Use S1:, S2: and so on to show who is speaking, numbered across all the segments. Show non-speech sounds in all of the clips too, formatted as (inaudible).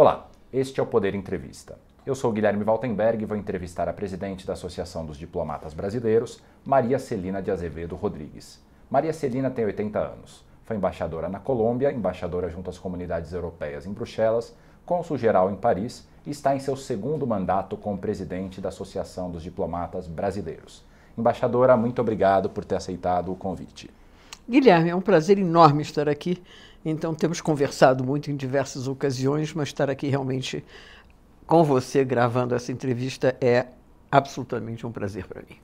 S1: Olá, este é o Poder Entrevista. Eu sou Guilherme Valtenberg e vou entrevistar a presidente da Associação dos Diplomatas Brasileiros, Maria Celina de Azevedo Rodrigues. Maria Celina tem 80 anos. Foi embaixadora na Colômbia, embaixadora junto às comunidades europeias em Bruxelas, cônsul-geral em Paris e está em seu segundo mandato como presidente da Associação dos Diplomatas Brasileiros. Embaixadora, muito obrigado por ter aceitado o convite.
S2: Guilherme, é um prazer enorme estar aqui então temos conversado muito em diversas ocasiões, mas estar aqui realmente com você gravando essa entrevista é absolutamente um prazer para mim.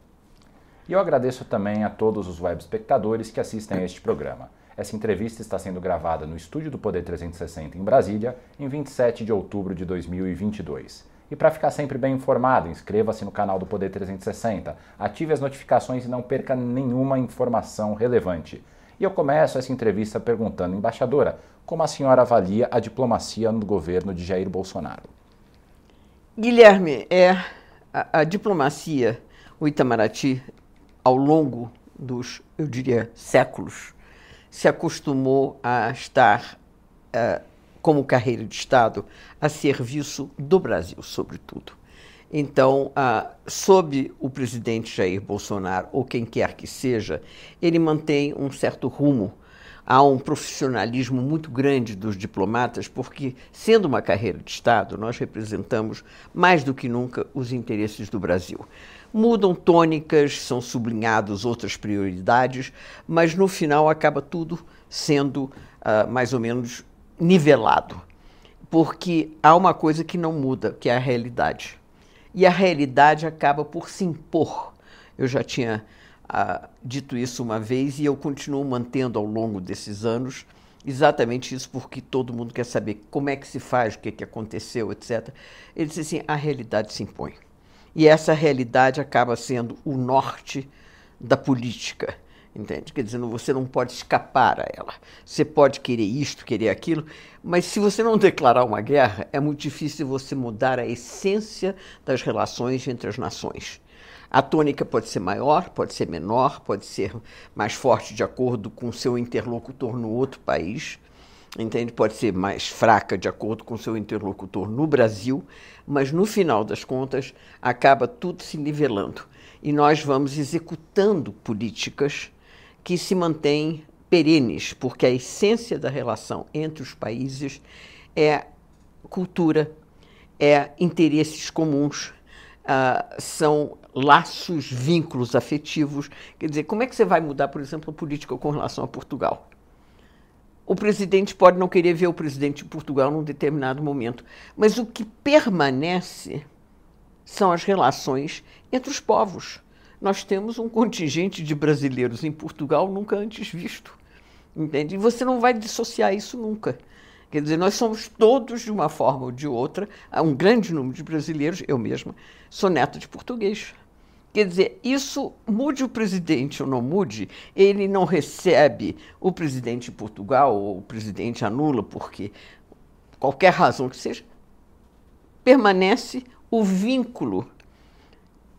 S1: E eu agradeço também a todos os web espectadores que assistem a este programa. Essa entrevista está sendo gravada no estúdio do Poder 360 em Brasília, em 27 de outubro de 2022. E para ficar sempre bem informado, inscreva-se no canal do Poder 360, ative as notificações e não perca nenhuma informação relevante. E eu começo essa entrevista perguntando, embaixadora, como a senhora avalia a diplomacia no governo de Jair Bolsonaro?
S2: Guilherme, é a, a diplomacia, o Itamaraty, ao longo dos, eu diria, séculos, se acostumou a estar, uh, como carreira de Estado, a serviço do Brasil, sobretudo. Então, ah, sob o presidente Jair Bolsonaro, ou quem quer que seja, ele mantém um certo rumo. Há um profissionalismo muito grande dos diplomatas, porque, sendo uma carreira de Estado, nós representamos mais do que nunca os interesses do Brasil. Mudam tônicas, são sublinhados outras prioridades, mas no final acaba tudo sendo ah, mais ou menos nivelado, porque há uma coisa que não muda, que é a realidade e a realidade acaba por se impor. Eu já tinha ah, dito isso uma vez e eu continuo mantendo ao longo desses anos exatamente isso, porque todo mundo quer saber como é que se faz, o que, é que aconteceu, etc. Ele disse assim: a realidade se impõe. E essa realidade acaba sendo o norte da política. Entende? Quer dizer, você não pode escapar a ela. Você pode querer isto, querer aquilo, mas se você não declarar uma guerra, é muito difícil você mudar a essência das relações entre as nações. A tônica pode ser maior, pode ser menor, pode ser mais forte de acordo com seu interlocutor no outro país, entende? Pode ser mais fraca de acordo com seu interlocutor no Brasil, mas no final das contas acaba tudo se nivelando e nós vamos executando políticas que se mantêm perenes, porque a essência da relação entre os países é cultura, é interesses comuns, uh, são laços, vínculos afetivos. Quer dizer, como é que você vai mudar, por exemplo, a política com relação a Portugal? O presidente pode não querer ver o presidente de Portugal num determinado momento, mas o que permanece são as relações entre os povos nós temos um contingente de brasileiros em Portugal nunca antes visto. Entende? E você não vai dissociar isso nunca. Quer dizer, nós somos todos, de uma forma ou de outra, um grande número de brasileiros, eu mesma, sou neta de português. Quer dizer, isso mude o presidente ou não mude, ele não recebe o presidente de Portugal ou o presidente anula, porque qualquer razão que seja, permanece o vínculo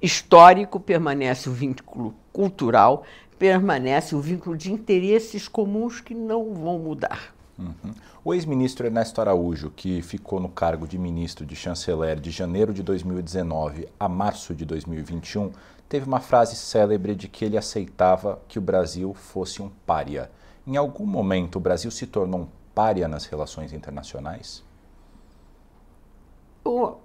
S2: histórico, permanece o vínculo cultural, permanece o vínculo de interesses comuns que não vão mudar.
S1: Uhum. O ex-ministro Ernesto Araújo, que ficou no cargo de ministro de chanceler de janeiro de 2019 a março de 2021, teve uma frase célebre de que ele aceitava que o Brasil fosse um pária. Em algum momento, o Brasil se tornou um pária nas relações internacionais?
S2: O...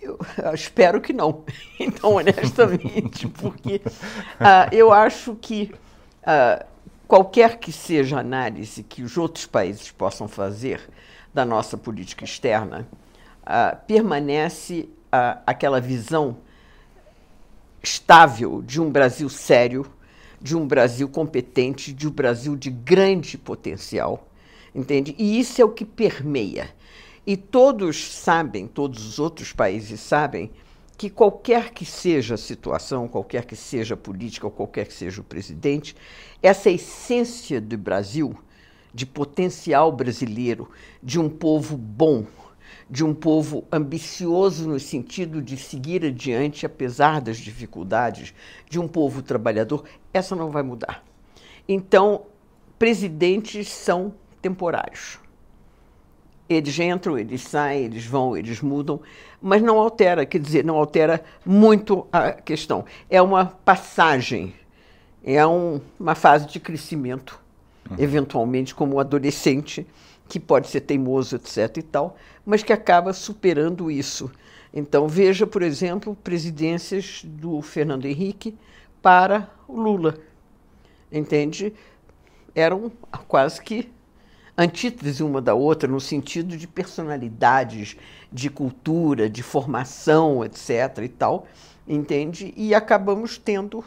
S2: Eu, espero que não, (laughs) então, honestamente, porque uh, eu acho que uh, qualquer que seja a análise que os outros países possam fazer da nossa política externa, uh, permanece aquela visão estável de um Brasil sério, de um Brasil competente, de um Brasil de grande potencial, entende? E isso é o que permeia. E todos sabem, todos os outros países sabem, que qualquer que seja a situação, qualquer que seja a política, ou qualquer que seja o presidente, essa essência do Brasil, de potencial brasileiro, de um povo bom, de um povo ambicioso no sentido de seguir adiante apesar das dificuldades, de um povo trabalhador, essa não vai mudar. Então, presidentes são temporários Eles entram, eles saem, eles vão, eles mudam, mas não altera, quer dizer, não altera muito a questão. É uma passagem, é um, uma fase de crescimento, uhum. eventualmente como um adolescente, que pode ser teimoso, etc. e tal, mas que acaba superando isso. Então, veja, por exemplo, presidências do Fernando Henrique para o Lula. Entende? Eram quase que antítese uma da outra no sentido de personalidades, de cultura, de formação, etc. e tal, entende? E acabamos tendo uh,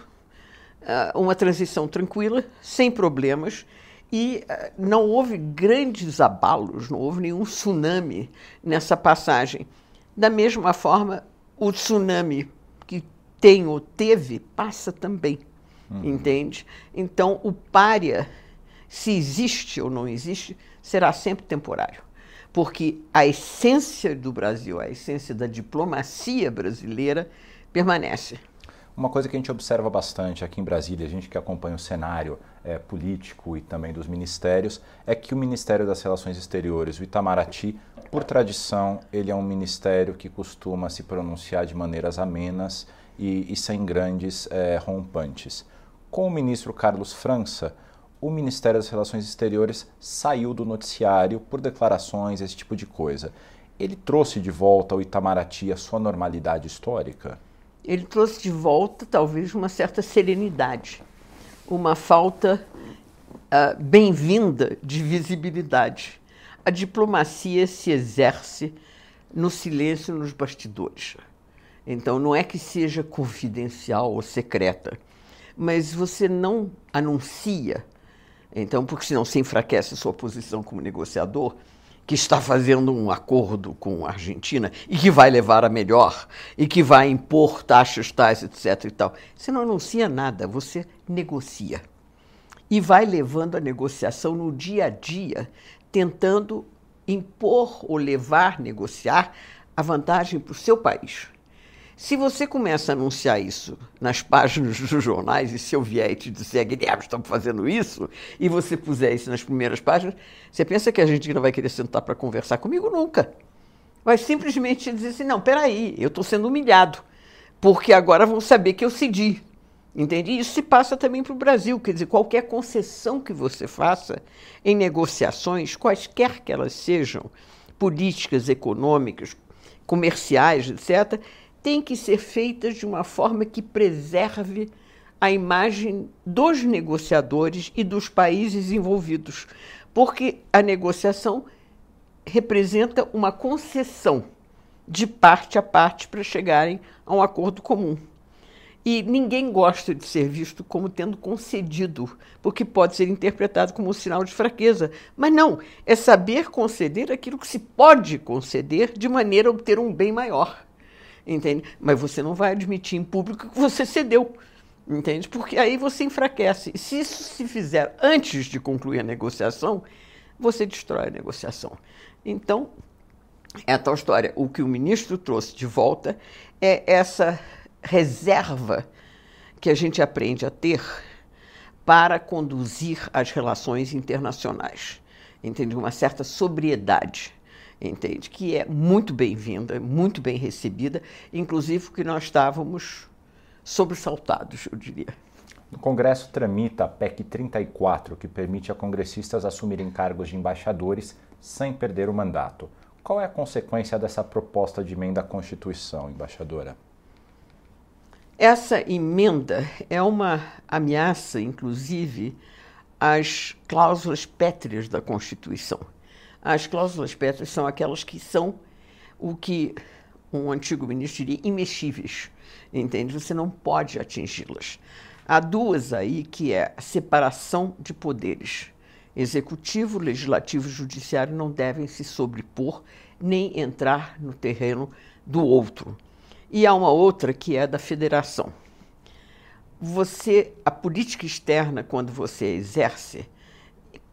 S2: uma transição tranquila, sem problemas, e uh, não houve grandes abalos, não houve nenhum tsunami nessa passagem. Da mesma forma, o tsunami que tem ou teve passa também, uhum. entende? Então, o pária se existe ou não existe, será sempre temporário. Porque a essência do Brasil, a essência da diplomacia brasileira permanece.
S1: Uma coisa que a gente observa bastante aqui em Brasília, a gente que acompanha o cenário é, político e também dos ministérios, é que o Ministério das Relações Exteriores, o Itamaraty, por tradição, ele é um ministério que costuma se pronunciar de maneiras amenas e, e sem grandes é, rompantes. Com o ministro Carlos França, o Ministério das Relações Exteriores saiu do noticiário por declarações, esse tipo de coisa. Ele trouxe de volta ao Itamaraty a sua normalidade histórica?
S2: Ele trouxe de volta, talvez, uma certa serenidade, uma falta uh, bem-vinda de visibilidade. A diplomacia se exerce no silêncio nos bastidores. Então, não é que seja confidencial ou secreta, mas você não anuncia então, porque senão se enfraquece sua posição como negociador, que está fazendo um acordo com a Argentina e que vai levar a melhor e que vai impor taxas tais, etc. e tal. Você não anuncia nada, você negocia. E vai levando a negociação no dia a dia, tentando impor ou levar, negociar a vantagem para o seu país. Se você começa a anunciar isso nas páginas dos jornais, e se eu vier e te disser, Guilherme, estamos fazendo isso, e você puser isso nas primeiras páginas, você pensa que a gente não vai querer sentar para conversar comigo? Nunca. Vai simplesmente dizer assim, não, peraí, eu estou sendo humilhado, porque agora vão saber que eu cedi. Entende? Isso se passa também para o Brasil, quer dizer, qualquer concessão que você faça em negociações, quaisquer que elas sejam, políticas, econômicas, comerciais, etc., tem que ser feitas de uma forma que preserve a imagem dos negociadores e dos países envolvidos, porque a negociação representa uma concessão de parte a parte para chegarem a um acordo comum. E ninguém gosta de ser visto como tendo concedido, porque pode ser interpretado como um sinal de fraqueza. Mas não, é saber conceder aquilo que se pode conceder de maneira a obter um bem maior entende? Mas você não vai admitir em público que você cedeu, entende? Porque aí você enfraquece. E se isso se fizer antes de concluir a negociação, você destrói a negociação. Então, é a tal história. O que o ministro trouxe de volta é essa reserva que a gente aprende a ter para conduzir as relações internacionais. Entende? Uma certa sobriedade entende? Que é muito bem-vinda, muito bem recebida, inclusive porque nós estávamos sobressaltados, eu diria.
S1: O Congresso tramita a PEC 34, que permite a congressistas assumirem cargos de embaixadores sem perder o mandato. Qual é a consequência dessa proposta de emenda à Constituição, embaixadora?
S2: Essa emenda é uma ameaça, inclusive, às cláusulas pétreas da Constituição. As cláusulas pétreas são aquelas que são o que um antigo ministro diria imexíveis, entende? Você não pode atingi-las. Há duas aí que é a separação de poderes. Executivo, legislativo e judiciário não devem se sobrepor nem entrar no terreno do outro. E há uma outra que é da federação. Você, a política externa, quando você exerce,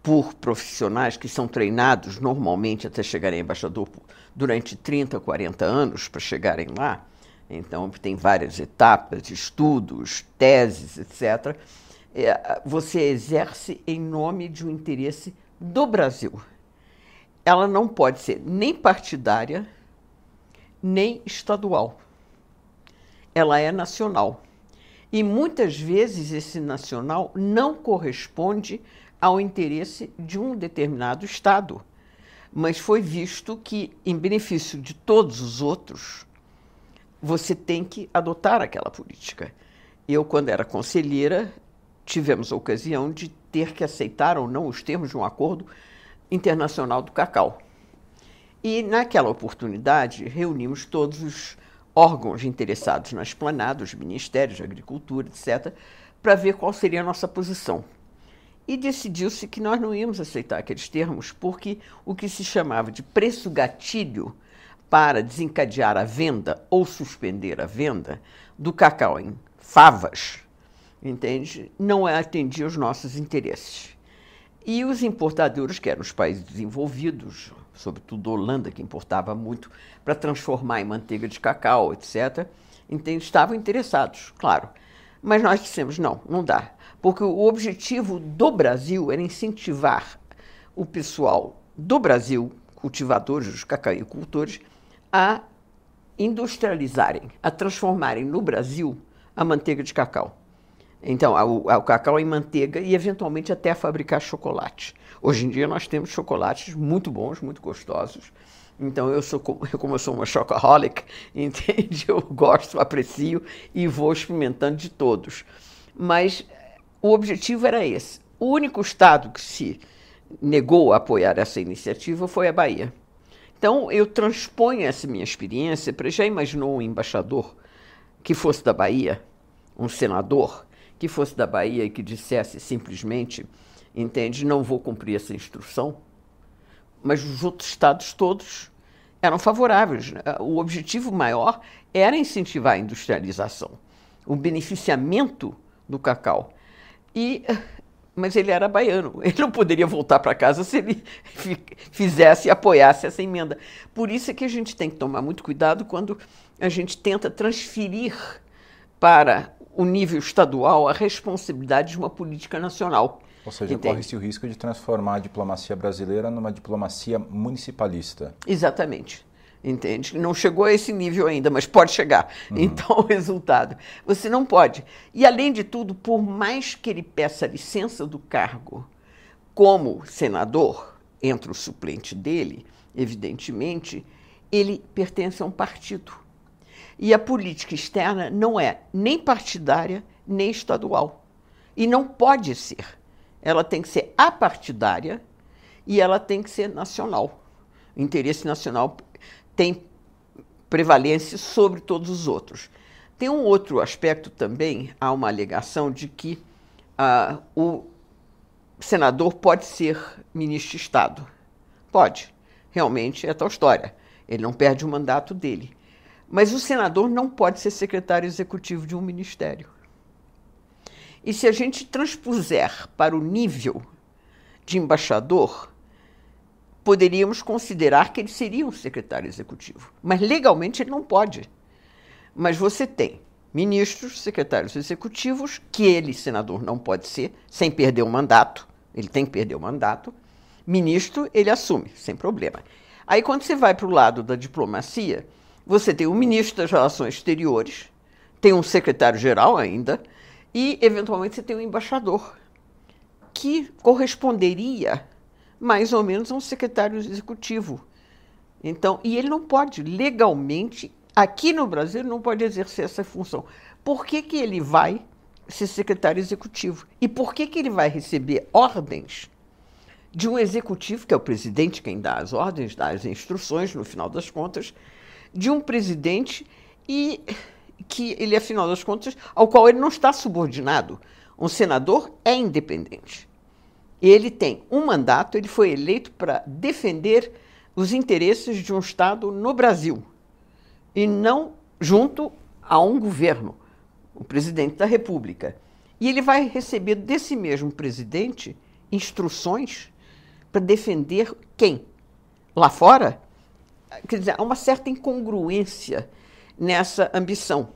S2: por profissionais que são treinados normalmente até chegarem embaixador durante 30, 40 anos para chegarem lá. Então, tem várias etapas, estudos, teses, etc. É, você exerce em nome de um interesse do Brasil. ela não pode ser nem partidária, nem estadual. Ela é nacional. E muitas vezes esse nacional não corresponde ao interesse de um determinado Estado. Mas foi visto que, em benefício de todos os outros, você tem que adotar aquela política. Eu, quando era conselheira, tivemos a ocasião de ter que aceitar ou não os termos de um acordo internacional do cacau. E, naquela oportunidade, reunimos todos os órgãos interessados na esplanada, os ministérios de agricultura, etc., para ver qual seria a nossa posição. E decidiu-se que nós não íamos aceitar aqueles termos, porque o que se chamava de preço gatilho para desencadear a venda ou suspender a venda do cacau em favas, entende? Não atendia os nossos interesses. E os importadores, que eram os países desenvolvidos, sobretudo a Holanda, que importava muito para transformar em manteiga de cacau, etc., entende? estavam interessados, claro. Mas nós dissemos: não, não dá. Porque o objetivo do Brasil era incentivar o pessoal do Brasil, cultivadores, os cacauicultores, a industrializarem, a transformarem no Brasil a manteiga de cacau. Então, o cacau em manteiga e, eventualmente, até fabricar chocolate. Hoje em dia, nós temos chocolates muito bons, muito gostosos. Então, eu sou, (laughs) como eu sou uma chocoholic, (laughs) entende? Eu gosto, aprecio e vou experimentando de todos. Mas o objetivo era esse. O único estado que se negou a apoiar essa iniciativa foi a Bahia. Então, eu transponho essa minha experiência para já imaginou um embaixador que fosse da Bahia, um senador que fosse da Bahia e que dissesse simplesmente, entende, não vou cumprir essa instrução, mas os outros estados todos eram favoráveis. Né? O objetivo maior era incentivar a industrialização, o beneficiamento do cacau. E (laughs) mas ele era baiano. Ele não poderia voltar para casa se ele fizesse e apoiasse essa emenda. Por isso é que a gente tem que tomar muito cuidado quando a gente tenta transferir para o nível estadual a responsabilidade de uma política nacional.
S1: Ou seja, corre-se o risco de transformar a diplomacia brasileira numa diplomacia municipalista.
S2: Exatamente entende? Não chegou a esse nível ainda, mas pode chegar. Uhum. Então, (laughs) o resultado, você não pode. E além de tudo, por mais que ele peça licença do cargo como senador, entre o suplente dele, evidentemente, ele pertence a um partido. E a política externa não é nem partidária, nem estadual. E não pode ser. Ela tem que ser apartidária e ela tem que ser nacional. Interesse nacional tem prevalência sobre todos os outros. Tem um outro aspecto também, há uma alegação de que ah, o senador pode ser ministro de Estado. Pode, realmente é tal história. Ele não perde o mandato dele. Mas o senador não pode ser secretário executivo de um ministério. E se a gente transpuser para o nível de embaixador, poderíamos considerar que ele seria um secretário executivo. Mas legalmente ele não pode. Mas você tem ministros, secretários executivos, que ele, senador, não pode ser, sem perder o mandato. Ele tem que perder o mandato. Ministro, ele assume, sem problema. Aí, quando você vai para o lado da diplomacia, você tem o ministro das Relações Exteriores, tem um secretário-geral ainda, e, eventualmente, você tem um embaixador, que corresponderia mais ou menos um secretário executivo. Então, e ele não pode legalmente, aqui no Brasil, não pode exercer essa função. Por que, que ele vai ser secretário executivo? E por que, que ele vai receber ordens de um executivo, que é o presidente quem dá as ordens, dá as instruções, no final das contas, de um presidente e que ele, afinal das contas, ao qual ele não está subordinado. Um senador é independente. Ele tem um mandato, ele foi eleito para defender os interesses de um Estado no Brasil e não junto a um governo, o presidente da República. E ele vai receber desse mesmo presidente instruções para defender quem? Lá fora? Quer dizer, há uma certa incongruência nessa ambição.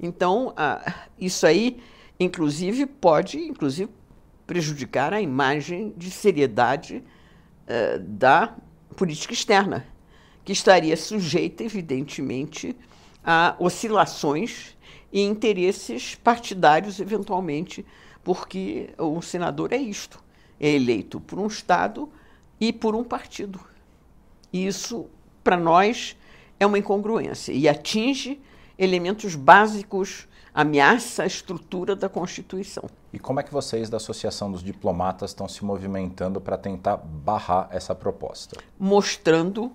S2: Então, ah, isso aí, inclusive, pode, inclusive, prejudicar a imagem de seriedade uh, da política externa, que estaria sujeita, evidentemente, a oscilações e interesses partidários, eventualmente, porque o senador é isto: é eleito por um Estado e por um partido. E isso, para nós, é uma incongruência e atinge elementos básicos, ameaça a estrutura da Constituição.
S1: E como é que vocês da Associação dos Diplomatas estão se movimentando para tentar barrar essa proposta?
S2: Mostrando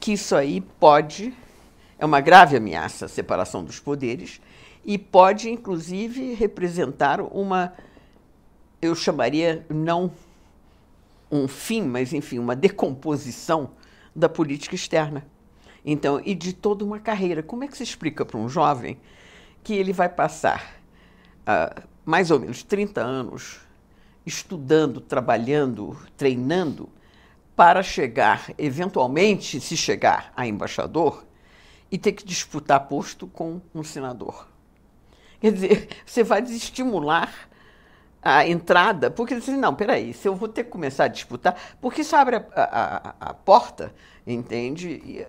S2: que isso aí pode, é uma grave ameaça à separação dos poderes e pode, inclusive, representar uma, eu chamaria não um fim, mas enfim, uma decomposição da política externa. Então, e de toda uma carreira. Como é que se explica para um jovem que ele vai passar uh, mais ou menos 30 anos estudando, trabalhando, treinando para chegar, eventualmente, se chegar a embaixador, e ter que disputar posto com um senador? Quer dizer, (laughs) você vai desestimular a entrada, porque você diz, não, peraí, se eu vou ter que começar a disputar, porque isso abre a, a, a porta, entende,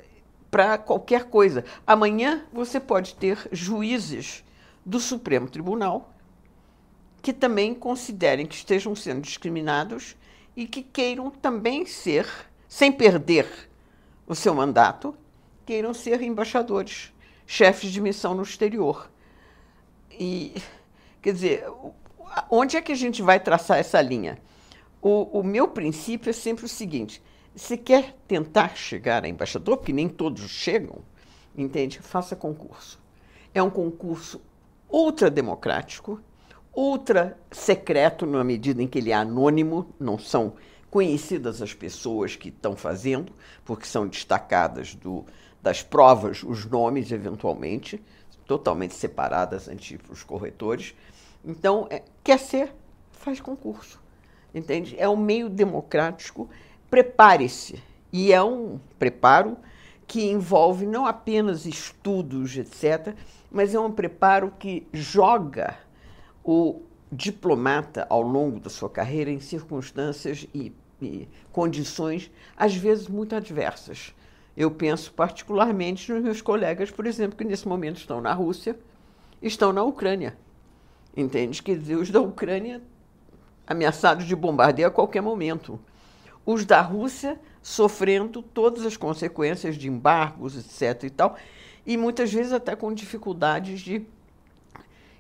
S2: para qualquer coisa. Amanhã você pode ter juízes do Supremo Tribunal que também considerem que estejam sendo discriminados e que queiram também ser, sem perder o seu mandato, queiram ser embaixadores, chefes de missão no exterior. E, quer dizer, onde é que a gente vai traçar essa linha? O, o meu princípio é sempre o seguinte: se quer tentar chegar a embaixador, porque nem todos chegam, entende? Faça concurso. É um concurso ultra democrático, ultra secreto, na medida em que ele é anônimo, não são conhecidas as pessoas que estão fazendo, porque são destacadas do, das provas, os nomes, eventualmente, totalmente separadas entre os corretores. Então, é, quer ser, faz concurso. Entende? É um meio democrático. Prepare-se. E é um preparo que envolve não apenas estudos, etc., mas é um preparo que joga o diplomata ao longo da sua carreira em circunstâncias e, e condições, às vezes, muito adversas. Eu penso particularmente nos meus colegas, por exemplo, que nesse momento estão na Rússia, estão na Ucrânia. Entende? Quer dizer, os da Ucrânia ameaçados de bombardeio a qualquer momento. Os da Rússia sofrendo todas as consequências de embargos, etc. e tal, e muitas vezes até com dificuldades de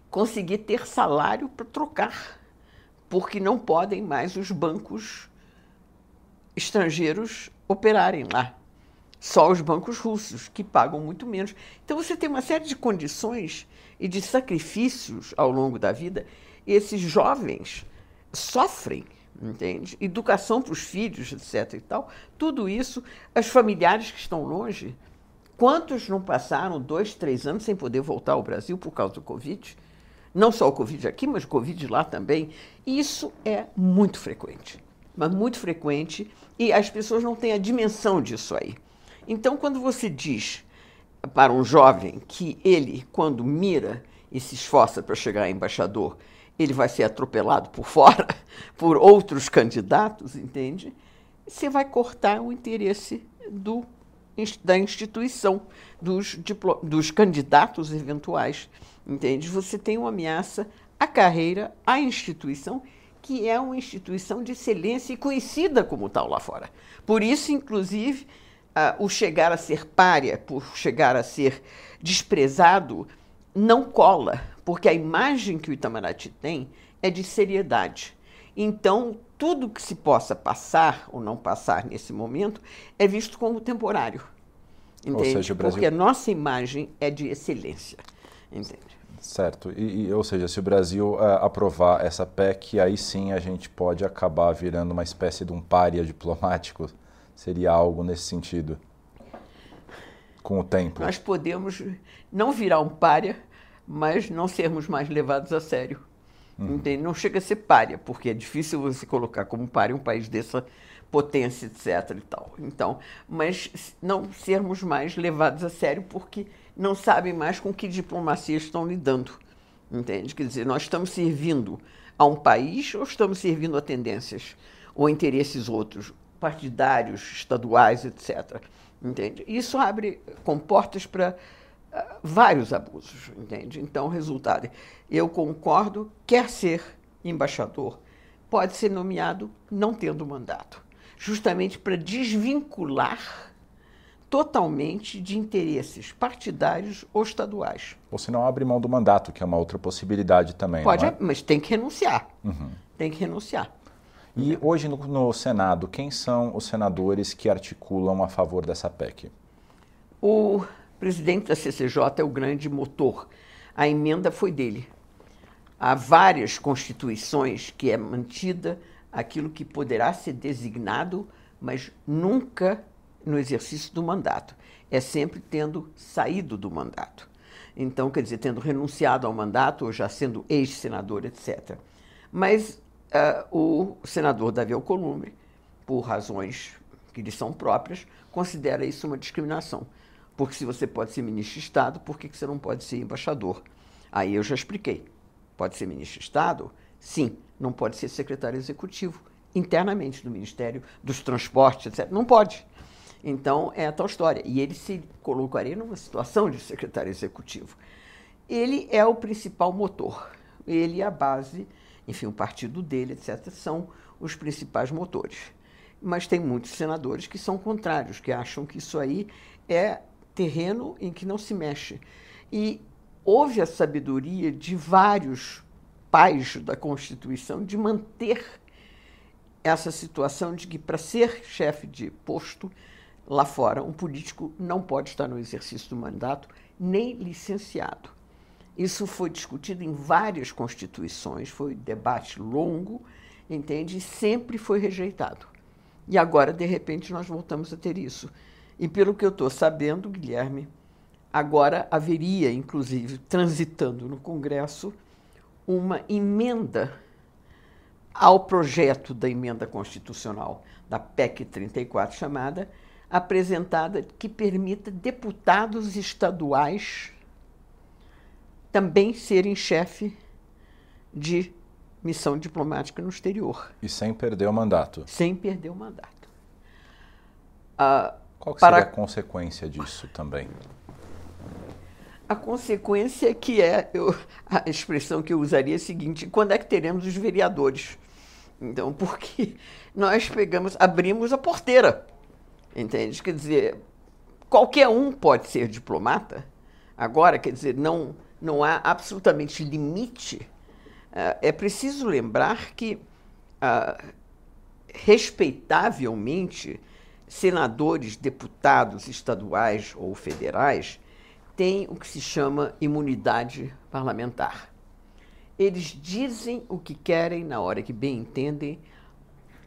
S2: conseguir ter salário para trocar, porque não podem mais os bancos estrangeiros operarem lá. Só os bancos russos, que pagam muito menos. Então você tem uma série de condições e de sacrifícios ao longo da vida. E esses jovens sofrem, entende? Educação para os filhos, etc. e tal. Tudo isso, as familiares que estão longe. Quantos não passaram dois, três anos sem poder voltar ao Brasil por causa do Covid? Não só o Covid aqui, mas o Covid lá também. Isso é muito frequente, mas muito frequente, e as pessoas não têm a dimensão disso aí. Então, quando você diz para um jovem que ele, quando mira e se esforça para chegar a embaixador, ele vai ser atropelado por fora (laughs) por outros candidatos, entende? Você vai cortar o interesse do, da instituição, dos, dos candidatos eventuais, entende? Você tem uma ameaça à carreira, à instituição, que é uma instituição de excelência e conhecida como tal lá fora. Por isso, inclusive, uh, o chegar a ser párea, por chegar a ser desprezado, não cola, porque a imagem que o Itamaraty tem é de seriedade. Então, tudo que se possa passar ou não passar nesse momento é visto como temporário. Entende? Seja, Brasil... Porque a nossa imagem é de excelência. Entende?
S1: Certo. E, e, ou seja, se o Brasil uh, aprovar essa PEC, aí sim a gente pode acabar virando uma espécie de um pária diplomático Seria algo nesse sentido? Com o tempo.
S2: Nós podemos não virar um párea, mas não sermos mais levados a sério. Uhum. Entende? Não chega a ser párea, porque é difícil você colocar como párea um país dessa potência, etc. e tal. Então, mas não sermos mais levados a sério porque não sabem mais com que diplomacia estão lidando. Entende? Quer dizer, nós estamos servindo a um país ou estamos servindo a tendências ou interesses outros? partidários, estaduais, etc. Entende? Isso abre comportas para vários abusos, entende? Então, resultado, eu concordo, quer ser embaixador, pode ser nomeado não tendo mandato, justamente para desvincular totalmente de interesses partidários ou estaduais.
S1: Ou se não abre mão do mandato, que é uma outra possibilidade também.
S2: Pode,
S1: é?
S2: mas tem que renunciar. Uhum. Tem que renunciar.
S1: E hoje no, no, Senado, quem são os senadores que articulam a favor dessa PEC?
S2: O presidente da CCJ é o grande motor. A emenda foi dele. Há várias constituições que é mantida aquilo que poderá ser designado, mas nunca no exercício do mandato. É sempre tendo saído do mandato. Então, quer dizer, tendo renunciado ao mandato ou já sendo ex-senador, etc. Mas uh, o senador Davi Alcolumbre, por razões que lhe são próprias, considera isso uma discriminação. Porque se você pode ser ministro de Estado, por que você não pode ser embaixador? Aí eu já expliquei. Pode ser ministro de Estado? Sim. Não pode ser secretário executivo internamente do Ministério dos Transportes, etc. Não pode. Então, é a tal história. E ele se colocaria numa situação de secretário executivo. Ele é o principal motor. Ele a base, enfim, o partido dele, etc., são os principais motores. Mas tem muitos senadores que são contrários, que acham que isso aí é terreno em que não se mexe. E houve a sabedoria de vários pais da Constituição de manter essa situação de que, para ser chefe de posto, lá fora, um político não pode estar no exercício do mandato nem licenciado. Isso foi discutido em várias constituições, foi um debate longo, entende? E sempre foi rejeitado. E agora, de repente, nós voltamos a ter isso. E pelo que eu estou sabendo, Guilherme, agora haveria, inclusive, transitando no Congresso, uma emenda ao projeto da emenda constitucional da PEC 34, chamada apresentada que permita deputados estaduais também serem chefe de missão diplomática no exterior.
S1: E sem perder o mandato.
S2: Sem perder o mandato.
S1: Ah, Qual para... seria a consequência disso também?
S2: A consequência que é, eu, a expressão que eu usaria é a seguinte, quando é que teremos os vereadores? Então, porque (laughs) nós pegamos, abrimos a porteira Entende? Quer dizer, qualquer um pode ser diplomata. Agora, quer dizer, não, não há absolutamente limite. Uh, é preciso lembrar que, uh, respeitavelmente, senadores, deputados estaduais ou federais têm o que se chama imunidade parlamentar. Eles dizem o que querem na hora que bem entendem,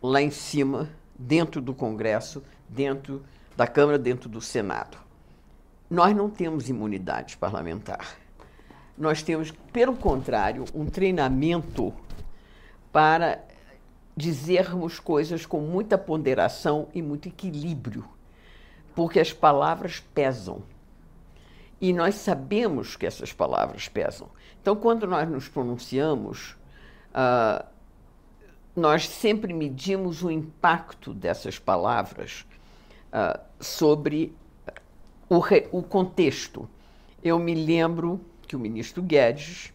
S2: lá em cima, dentro do Congresso, dentro da Câmara, dentro do Senado. Nós não temos imunidade parlamentar. Nós temos, pelo contrário, um treinamento para dizermos coisas com muita ponderação e muito equilíbrio, porque as palavras pesam. E nós sabemos que essas palavras pesam. Então, quando nós nos pronunciamos, uh, nós sempre medimos o impacto dessas palavras uh, sobre o, re, o contexto. Eu me lembro que o ministro Guedes,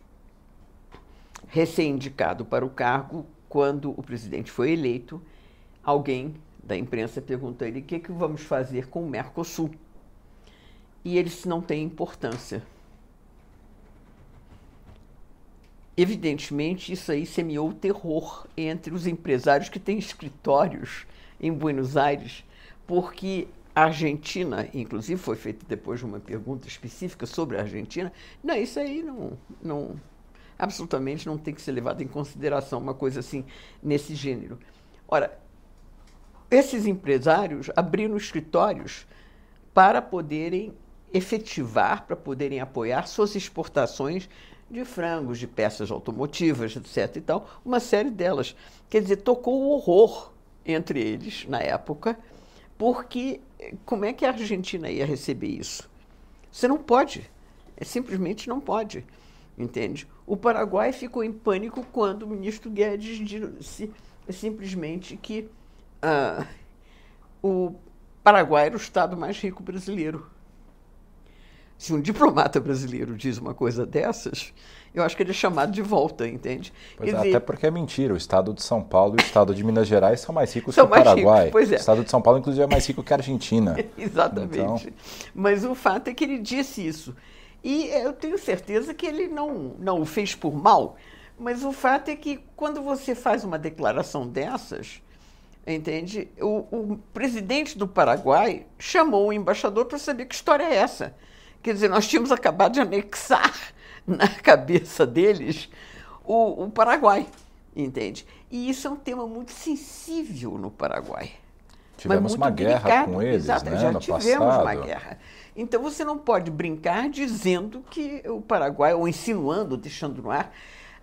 S2: recém-indicado para o cargo, quando o presidente foi eleito, alguém da imprensa perguntou a ele o que, que vamos fazer com o Mercosul. E ele disse, não tem importância. Evidentemente, isso aí semeou terror entre os empresários que têm escritórios em Buenos Aires porque a Argentina, inclusive foi feita depois de uma pergunta específica sobre a Argentina, não, isso aí não, não absolutamente não tem que ser levado em consideração, uma coisa assim nesse gênero. Ora, esses empresários abriram escritórios para poderem efetivar, para poderem apoiar suas exportações de frangos, de peças automotivas, etc. e tal, uma série delas. Quer dizer, tocou o horror entre eles na época porque como é que a Argentina ia receber isso? Você não pode, é, simplesmente não pode, entende? O Paraguai ficou em pânico quando o ministro Guedes disse simplesmente que ah, o Paraguai era o estado mais rico brasileiro. Se um diplomata brasileiro diz uma coisa dessas, eu acho que ele é chamado de volta, entende?
S1: Pois é, dizer, até porque é mentira. O estado de São Paulo e o estado de Minas Gerais são mais ricos são que o Paraguai. Ricos, pois é. O estado de São Paulo, inclusive, é mais rico que a Argentina. (laughs)
S2: Exatamente. Então... Mas o fato é que ele disse isso. E eu tenho certeza que ele não, não o fez por mal, mas o fato é que quando você faz uma declaração dessas, entende? O, o presidente do Paraguai chamou o embaixador para saber que história é essa. Quer dizer, nós tínhamos acabado de anexar (laughs) na cabeça deles o, o Paraguai, entende? E isso é um tema muito sensível no Paraguai.
S1: Tivemos uma guerra delicado. com eles, Exato, né,
S2: já
S1: no
S2: tivemos
S1: passado.
S2: uma guerra. Então você não pode brincar dizendo que o Paraguai, ou insinuando, deixando no ar.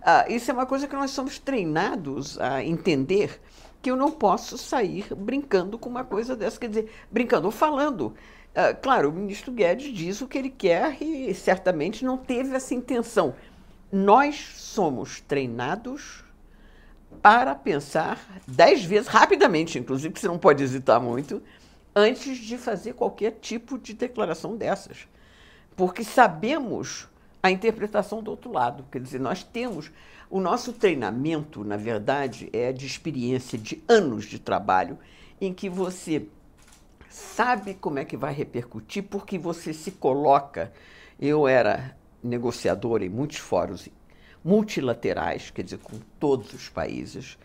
S2: Ah, isso é uma coisa que nós somos treinados a entender que eu não posso sair brincando com uma coisa dessa, quer dizer, brincando ou falando. Uh, claro, o ministro Guedes diz o que ele quer e certamente não teve essa intenção. Nós somos treinados para pensar dez vezes, rapidamente, inclusive, você não pode hesitar muito, antes de fazer qualquer tipo de declaração dessas. Porque sabemos a interpretação do outro lado. Quer dizer, nós temos. O nosso treinamento, na verdade, é de experiência de anos de trabalho, em que você sabe como é que vai repercutir, porque você se coloca. Eu era negociadora em muitos fóruns multilaterais, quer dizer, com todos os países.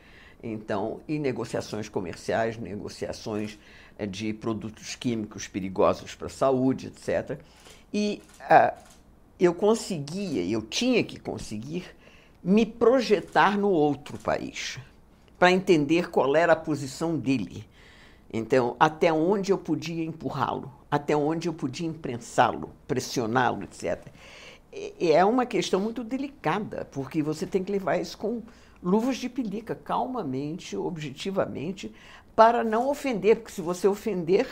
S2: Então, e negociações comerciais, negociações eh, de produtos químicos perigosos para a saúde, etc. E ah, eu conseguia, eu tinha que conseguir me projetar no outro país, para entender qual era a posição dele. Então, até onde eu podia empurrá-lo, até onde eu podia imprensá-lo, pressioná-lo, etc. E é uma questão muito delicada, porque você tem que levar isso com luvas de pelica, calmamente, objetivamente, para não ofender, porque se você ofender,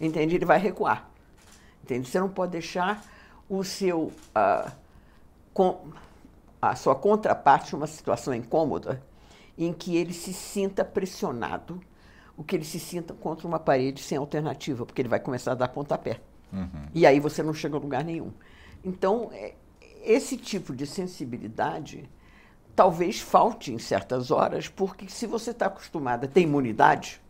S2: entende, ele vai recuar. Entende? Você não pode deixar o seu uh, com, a sua contraparte numa situação incômoda em que ele se sinta pressionado o que ele se sinta contra uma parede sem alternativa, porque ele vai começar a dar pontapé. Uhum. E aí você não chega a lugar nenhum. Então, é, esse tipo de sensibilidade talvez falte em certas horas, porque se você está acostumado a ter imunidade,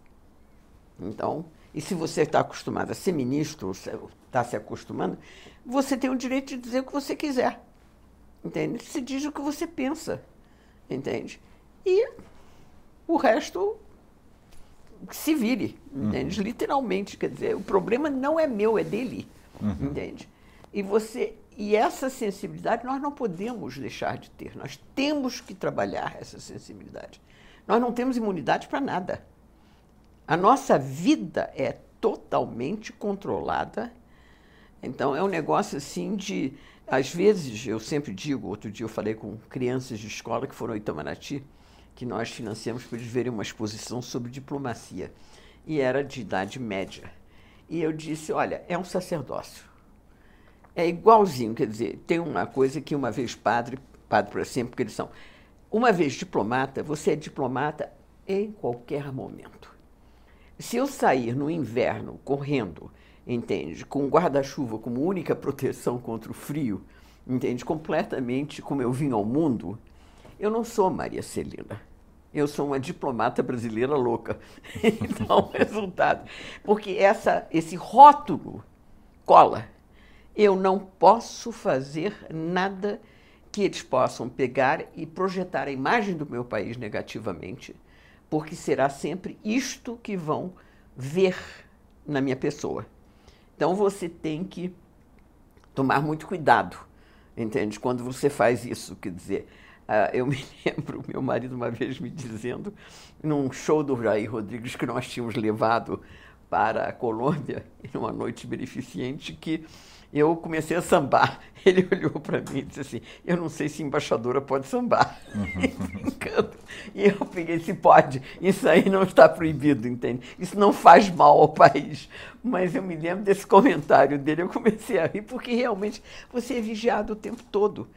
S2: então, e se você está acostumado a ser ministro, está se acostumando, você tem o direito de dizer o que você quiser. Entende? Se diz o que você pensa. Entende? E o resto se vire, entende? Uhum. Literalmente, quer dizer, o problema não é meu, é dele, uhum. entende? E você e essa sensibilidade nós não podemos deixar de ter. Nós temos que trabalhar essa sensibilidade. Nós não temos imunidade para nada. A nossa vida é totalmente controlada. Então é um negócio assim de às vezes eu sempre digo, outro dia eu falei com crianças de escola que foram em Itamaraty, que nós financiamos para eles verem uma exposição sobre diplomacia. E era de idade média. E eu disse: olha, é um sacerdócio. É igualzinho, quer dizer, tem uma coisa que uma vez padre, padre para sempre, porque eles são. Uma vez diplomata, você é diplomata em qualquer momento. Se eu sair no inverno correndo, entende, com guarda-chuva como única proteção contra o frio, entende, completamente como eu vim ao mundo, eu não sou Maria Celina. Eu sou uma diplomata brasileira louca. (laughs) então, resultado. Porque essa, esse rótulo cola. Eu não posso fazer nada que eles possam pegar e projetar a imagem do meu país negativamente, porque será sempre isto que vão ver na minha pessoa. Então você tem que tomar muito cuidado, entende? Quando você faz isso, quer dizer, Uh, eu (laughs) me lembro, meu marido uma vez me dizendo, num show do Jair Rodrigues que nós tínhamos levado para a Colômbia, (laughs) numa noite beneficente, que eu comecei a sambar. (laughs) Ele olhou para mim e disse assim: Eu não sei se embaixadora pode sambar. Uhum. (laughs) e eu peguei se pode. Isso aí não está proibido, entende? Isso não faz mal ao país. Mas eu me lembro desse comentário dele. Eu comecei a rir, porque realmente você é vigiado o tempo todo.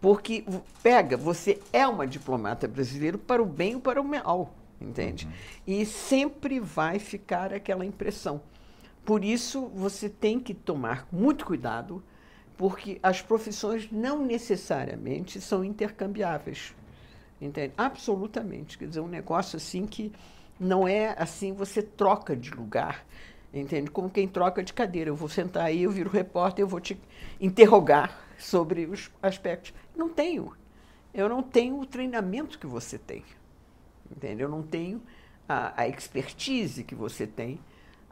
S2: Porque, pega, você é uma diplomata brasileira para o bem ou para o mal. entende? Uhum. E sempre vai ficar aquela impressão. Por isso, você tem que tomar muito cuidado, porque as profissões não necessariamente são intercambiáveis. Entende? Absolutamente. Quer dizer, um negócio assim que não é assim, você troca de lugar, entende? Como quem troca de cadeira. Eu vou sentar aí, eu viro repórter, eu vou te interrogar sobre os aspectos. Não tenho. Eu não tenho o treinamento que você tem. Entende? Eu não tenho a, a expertise que você tem,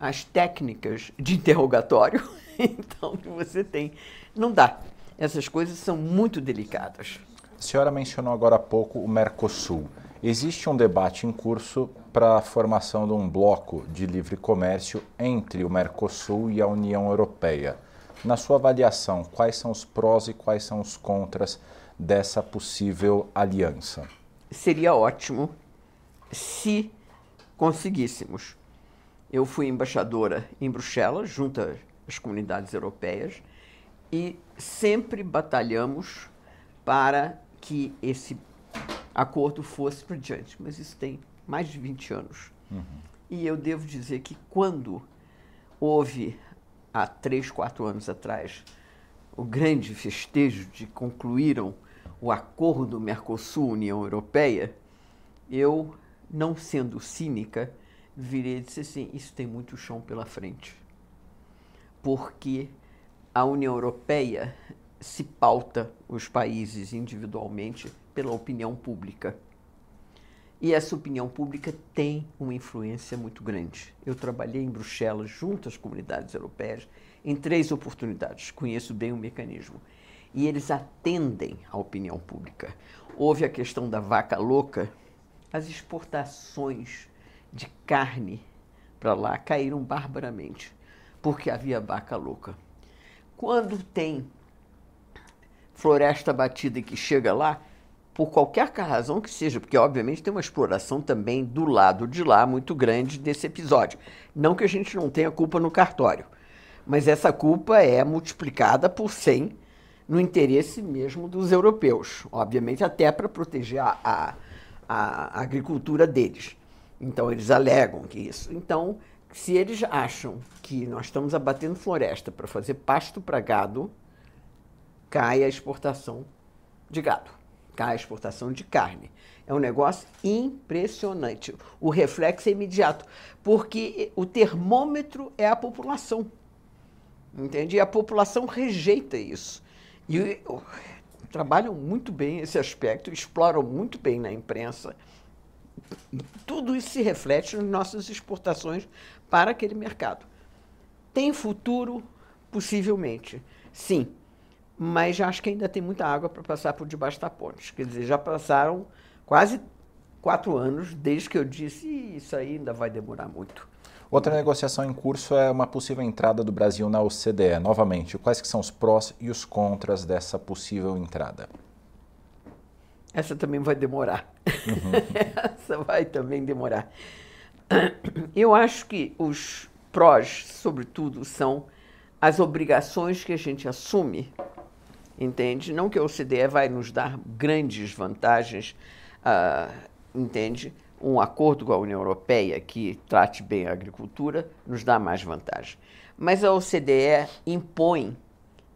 S2: as técnicas de interrogatório, (laughs) então, que você tem. Não dá. Essas coisas são muito delicadas.
S1: A senhora mencionou agora há pouco o Mercosul. Existe um debate em curso para a formação de um bloco de livre comércio entre o Mercosul e a União Europeia. Na sua avaliação, quais são os prós e quais são os contras dessa possível aliança?
S2: Seria ótimo se conseguíssemos. Eu fui embaixadora em Bruxelas, junto às comunidades europeias, e sempre batalhamos para que esse acordo fosse para diante. Mas isso tem mais de 20 anos. Uhum. E eu devo dizer que quando houve, há três, quatro anos atrás, o grande festejo de concluíram o acordo Mercosul-União Europeia, eu, não sendo cínica, virei e disse assim: isso tem muito chão pela frente. Porque a União Europeia se pauta os países individualmente pela opinião pública. E essa opinião pública tem uma influência muito grande. Eu trabalhei em Bruxelas junto às comunidades europeias em três oportunidades, conheço bem o mecanismo. E eles atendem à opinião pública. Houve a questão da vaca louca, as exportações de carne para lá caíram barbaramente, porque havia vaca louca. Quando tem floresta batida que chega lá, por qualquer razão que seja, porque obviamente tem uma exploração também do lado de lá muito grande desse episódio. Não que a gente não tenha culpa no cartório, mas essa culpa é multiplicada por 100 no interesse mesmo dos europeus, obviamente até para proteger a, a, a, agricultura deles. Então eles alegam que isso. Então, se eles acham que nós estamos abatendo floresta para fazer pasto para gado, cai a exportação de gado cai a exportação de carne. É um negócio impressionante. O reflexo é imediato, porque o termômetro é a população. Entende? E a população rejeita isso. E trabalham muito bem esse aspecto, exploram muito bem na imprensa. Tudo isso se reflete nas nossas exportações para aquele mercado. Tem futuro? Possivelmente. Sim, mas já acho que ainda tem muita água para passar por debaixo da ponte. Quer dizer, já passaram quase quatro anos desde que eu disse isso aí ainda vai demorar muito.
S1: Outra negociação em curso é uma possível entrada do Brasil na OCDE. Novamente, quais que são os prós e os contras dessa possível entrada?
S2: Essa também vai demorar. Uhum. (laughs) Essa vai também demorar. Eu acho que os prós, sobretudo, são as obrigações que a gente assume entende? Não que a OCDE vai nos dar grandes vantagens, uh, entende? Um acordo com a União Europeia que trate bem a agricultura nos dá mais vantagem. Mas a OCDE impõe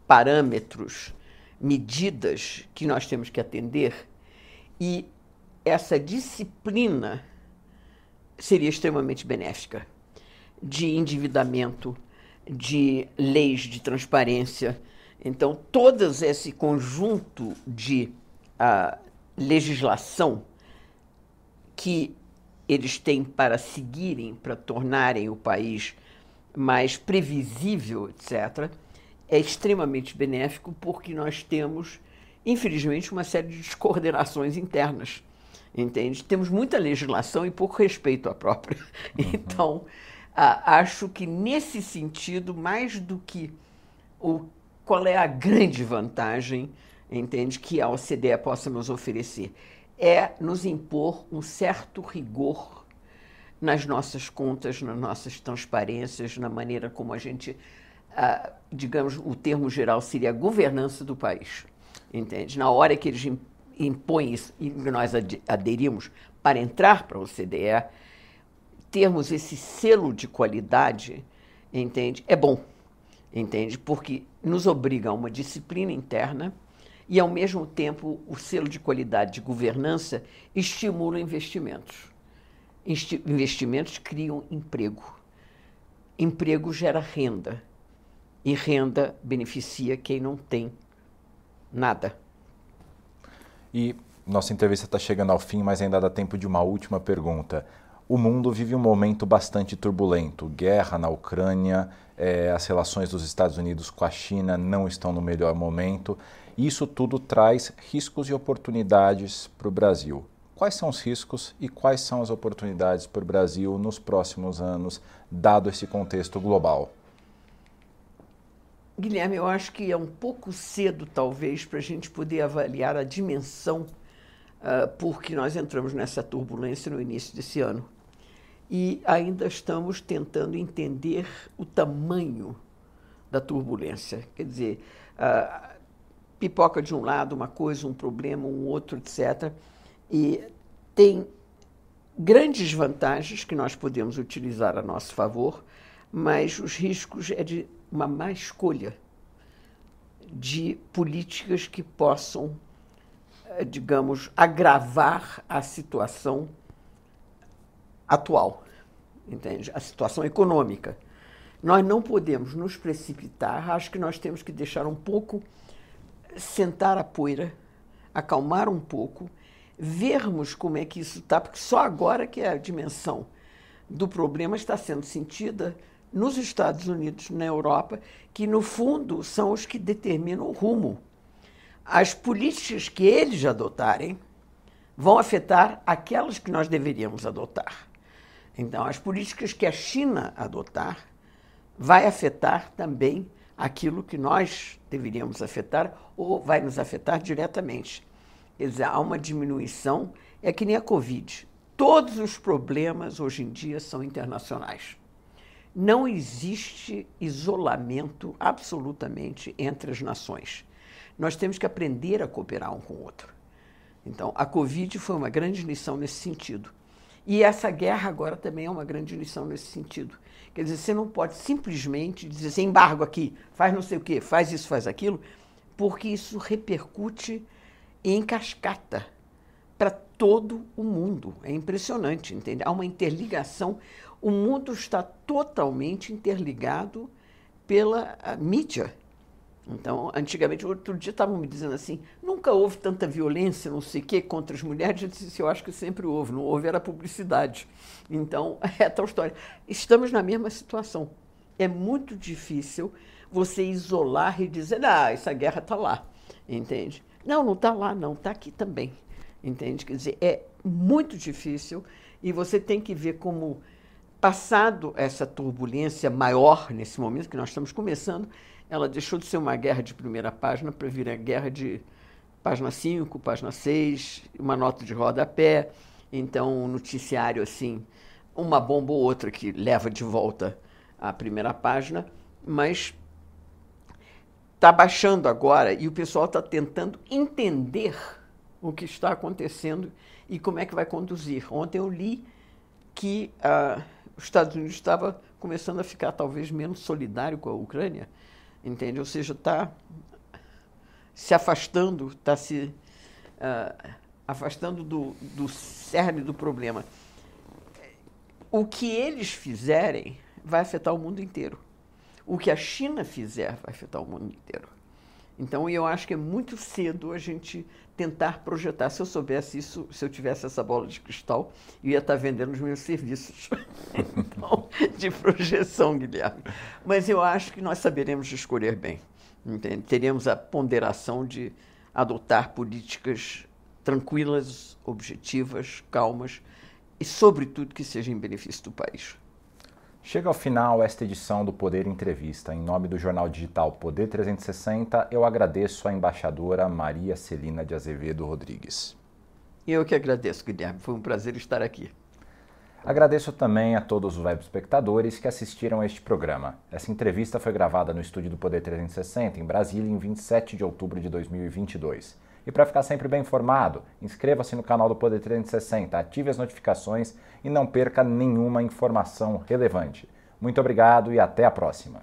S2: parâmetros, medidas que nós temos que atender e essa disciplina seria extremamente benéfica de endividamento, de leis de transparência, então, todo esse conjunto de uh, legislação que eles têm para seguirem, para tornarem o país mais previsível, etc., é extremamente benéfico porque nós temos, infelizmente, uma série de descoordenações internas. Entende? Temos muita legislação e pouco respeito à própria. Uhum. (laughs) Então, uh, acho que nesse sentido, mais do que o qual é a grande vantagem, entende, que a OCDE possa nos oferecer? É nos impor um certo rigor nas nossas contas, nas nossas transparências, na maneira como a gente, ah, digamos, o termo geral seria a governança do país, entende? Na hora que eles impõe isso e nós aderimos para entrar para a OCDE, termos esse selo de qualidade, entende? É bom, entende? Porque nos obriga a uma disciplina interna e, ao mesmo tempo, o selo de qualidade de governança estimula investimentos. Investimentos criam emprego. Emprego gera renda. E renda beneficia quem não tem nada.
S1: E nossa entrevista está chegando ao fim, mas ainda dá tempo de uma última pergunta. O mundo vive um momento bastante turbulento. Guerra na Ucrânia, é, as relações dos Estados Unidos com a China não estão no melhor momento. Isso tudo traz riscos e oportunidades para o Brasil. Quais são os riscos e quais são as oportunidades para o Brasil nos próximos anos, dado esse contexto global?
S2: Guilherme, eu acho que é um pouco cedo, talvez, para a gente poder avaliar a dimensão uh, porque nós entramos nessa turbulência no início desse ano. E ainda estamos tentando entender o tamanho da turbulência. Quer dizer, uh, pipoca de um lado uma coisa, um problema, um outro, etc. E tem grandes vantagens que nós podemos utilizar a nosso favor, mas os riscos é de uma má escolha de políticas que possam, eh, digamos, agravar a situação atual, entende? A situação econômica. Nós não podemos nos precipitar, acho que nós temos que deixar um pouco sentar a poeira, acalmar um pouco, vermos como é que isso está, porque só agora que a dimensão do problema está sendo sentida nos Estados Unidos, na Europa, que no fundo são os que determinam o rumo. As políticas que eles adotarem vão afetar aquelas que nós deveríamos adotar. Então, as políticas que a China adotar vai afetar também aquilo que nós deveríamos afetar ou vai nos afetar diretamente. Quer dizer, há uma diminuição, é que nem a Covid. Todos os problemas hoje em dia são internacionais. Não existe isolamento absolutamente entre as nações. Nós temos que aprender a cooperar um com o outro. Então, a Covid foi uma grande lição nesse sentido. E essa guerra agora também é uma grande lição nesse sentido. Quer dizer, você não pode simplesmente dizer assim, embargo aqui, faz não sei o quê, faz isso, faz aquilo, porque isso repercute em cascata para todo o mundo. É impressionante, entende? Há uma interligação o mundo está totalmente interligado pela mídia. Então, antigamente, outro dia estavam me dizendo assim, nunca houve tanta violência, não sei o quê, contra as mulheres. Eu disse, eu acho que sempre houve, não houve, era publicidade. Então, (laughs) é tal história. Estamos na mesma situação. É muito difícil você isolar e dizer, ah, essa guerra está lá, entende? Não, não está lá, não, está aqui também, entende? Quer dizer, é muito difícil e você tem que ver como Passado essa turbulência maior nesse momento que nós estamos começando, ela deixou de ser uma guerra de primeira página para vir a guerra de página 5, página 6, uma nota de rodapé, então um noticiário assim, uma bomba ou outra que leva de volta à primeira página, mas está baixando agora e o pessoal está tentando entender o que está acontecendo e como é que vai conduzir. Ontem eu li que uh, os Estados Unidos estava começando a ficar talvez menos solidário com a Ucrânia, entende? Ou seja, está se afastando, está se uh, afastando do, do cerne do problema. O que eles fizerem vai afetar o mundo inteiro. O que a China fizer vai afetar o mundo inteiro. Então, eu acho que é muito cedo a gente tentar projetar. Se eu soubesse isso, se eu tivesse essa bola de cristal, eu ia estar vendendo os meus serviços (laughs) então, de projeção, Guilherme. Mas eu acho que nós saberemos escolher bem. Entende? Teremos a ponderação de adotar políticas tranquilas, objetivas, calmas e, sobretudo, que sejam em benefício do país.
S1: Chega ao final esta edição do Poder Entrevista. Em nome do jornal digital Poder 360, eu agradeço à embaixadora Maria Celina de Azevedo Rodrigues.
S2: Eu que agradeço, Guilherme. Foi um prazer estar aqui.
S1: Agradeço também a todos os web espectadores que assistiram a este programa. Essa entrevista foi gravada no estúdio do Poder 360, em Brasília, em 27 de outubro de 2022. E para ficar sempre bem informado, inscreva-se no canal do Poder 360, ative as notificações e não perca nenhuma informação relevante. Muito obrigado e até a próxima.